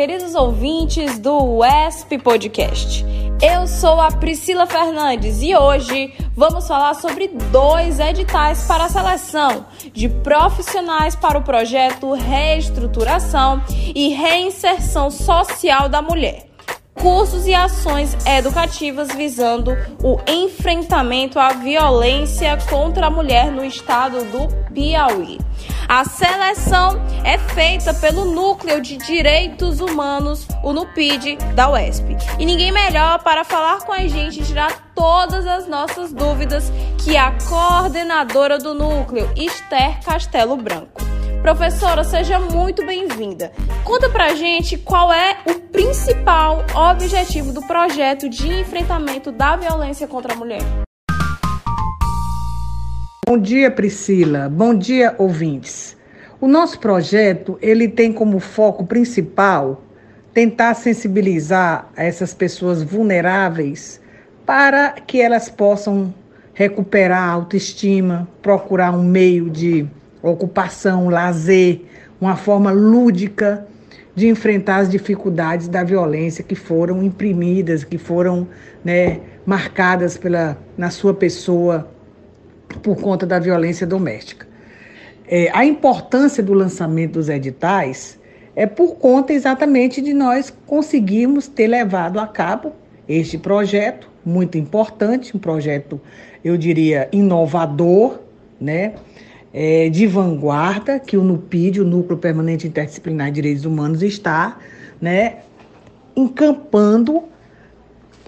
queridos ouvintes do WESP Podcast. Eu sou a Priscila Fernandes e hoje vamos falar sobre dois editais para a seleção de profissionais para o projeto Reestruturação e Reinserção Social da Mulher cursos e ações educativas visando o enfrentamento à violência contra a mulher no estado do Piauí. A seleção é feita pelo Núcleo de Direitos Humanos, o NUPID, da UESP. E ninguém melhor para falar com a gente e tirar todas as nossas dúvidas que a coordenadora do núcleo, Esther Castelo Branco. Professora, seja muito bem-vinda. Conta pra gente qual é o principal objetivo do projeto de enfrentamento da violência contra a mulher. Bom dia, Priscila. Bom dia, ouvintes. O nosso projeto, ele tem como foco principal tentar sensibilizar essas pessoas vulneráveis para que elas possam recuperar a autoestima, procurar um meio de ocupação, lazer, uma forma lúdica de enfrentar as dificuldades da violência que foram imprimidas, que foram né, marcadas pela, na sua pessoa por conta da violência doméstica. É, a importância do lançamento dos editais é por conta exatamente de nós conseguirmos ter levado a cabo este projeto, muito importante, um projeto, eu diria, inovador, né? é, de vanguarda que o NUPID, o Núcleo Permanente Interdisciplinar de Direitos Humanos, está né, encampando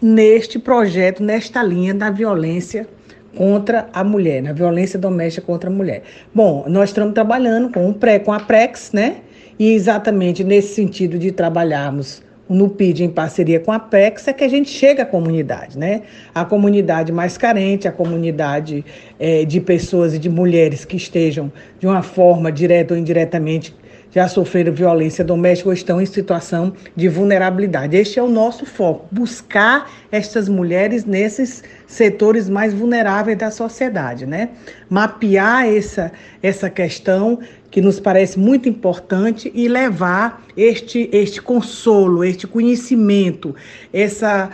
neste projeto, nesta linha da violência contra a mulher, na violência doméstica contra a mulher. Bom, nós estamos trabalhando com, o pré, com a PREX, né? E exatamente nesse sentido de trabalharmos no PID em parceria com a PEX é que a gente chega à comunidade, né? A comunidade mais carente, a comunidade é, de pessoas e de mulheres que estejam de uma forma direta ou indiretamente já sofreram violência doméstica ou estão em situação de vulnerabilidade. Este é o nosso foco, buscar estas mulheres nesses setores mais vulneráveis da sociedade, né? Mapear essa, essa questão que nos parece muito importante e levar este, este consolo, este conhecimento, essa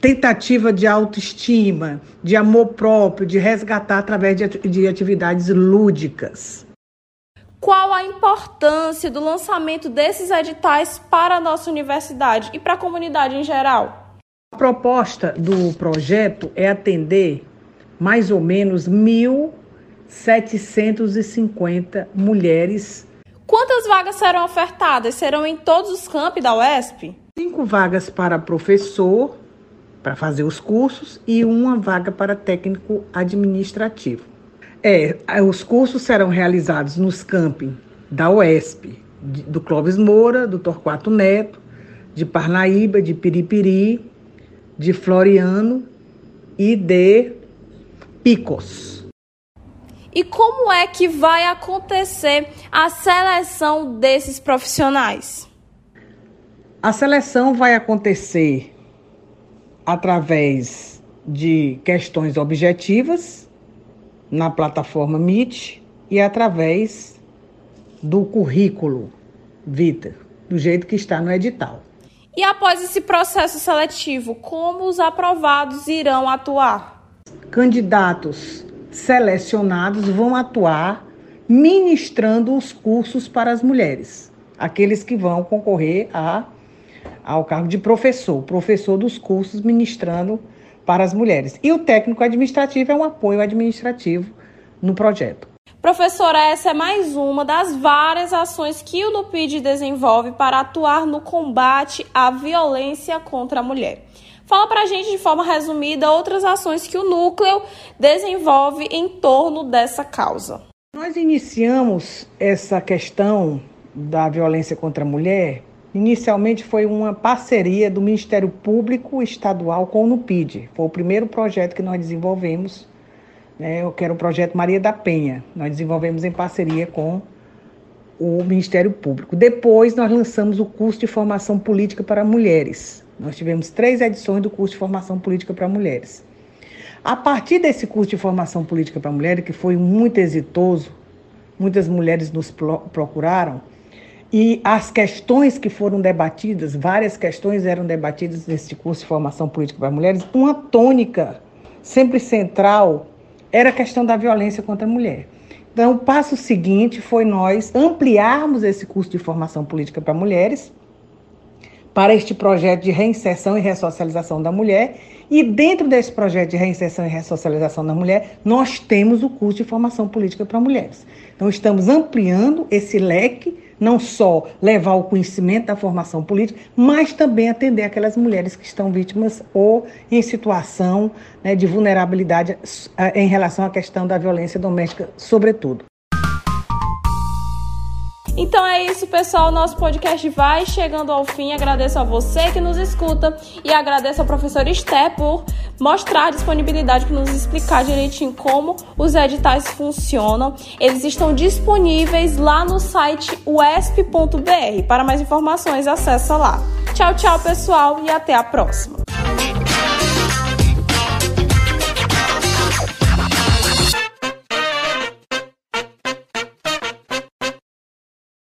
tentativa de autoestima, de amor próprio, de resgatar através de, de atividades lúdicas. Qual a importância do lançamento desses editais para a nossa universidade e para a comunidade em geral? A proposta do projeto é atender mais ou menos 1.750 mulheres. Quantas vagas serão ofertadas? Serão em todos os campi da UESP? Cinco vagas para professor, para fazer os cursos, e uma vaga para técnico administrativo. É, os cursos serão realizados nos camping da UESP, do Clóvis Moura, do Torquato Neto, de Parnaíba, de Piripiri, de Floriano e de Picos. E como é que vai acontecer a seleção desses profissionais? A seleção vai acontecer através de questões objetivas na plataforma Meet e através do currículo Vita, do jeito que está no edital. E após esse processo seletivo, como os aprovados irão atuar? Candidatos selecionados vão atuar ministrando os cursos para as mulheres, aqueles que vão concorrer a, ao cargo de professor, professor dos cursos ministrando para as mulheres. E o técnico administrativo é um apoio administrativo no projeto. Professora, essa é mais uma das várias ações que o NUPID desenvolve para atuar no combate à violência contra a mulher. Fala para a gente de forma resumida outras ações que o núcleo desenvolve em torno dessa causa. Nós iniciamos essa questão da violência contra a mulher Inicialmente foi uma parceria do Ministério Público Estadual com o NUPID. Foi o primeiro projeto que nós desenvolvemos, né, que era o projeto Maria da Penha. Nós desenvolvemos em parceria com o Ministério Público. Depois nós lançamos o curso de formação política para mulheres. Nós tivemos três edições do curso de formação política para mulheres. A partir desse curso de formação política para mulheres, que foi muito exitoso, muitas mulheres nos procuraram, e as questões que foram debatidas, várias questões eram debatidas nesse curso de formação política para mulheres, uma tônica sempre central era a questão da violência contra a mulher. Então, o passo seguinte foi nós ampliarmos esse curso de formação política para mulheres para este projeto de reinserção e ressocialização da mulher. E dentro desse projeto de reinserção e ressocialização da mulher, nós temos o curso de formação política para mulheres. Então, estamos ampliando esse leque não só levar o conhecimento da formação política, mas também atender aquelas mulheres que estão vítimas ou em situação né, de vulnerabilidade eh, em relação à questão da violência doméstica, sobretudo. Então é isso, pessoal. Nosso podcast vai chegando ao fim. Agradeço a você que nos escuta e agradeço ao professor Esté por mostrar a disponibilidade para nos explicar direitinho como os editais funcionam. Eles estão disponíveis lá no site wesp.br. Para mais informações, acessa lá. Tchau, tchau, pessoal, e até a próxima.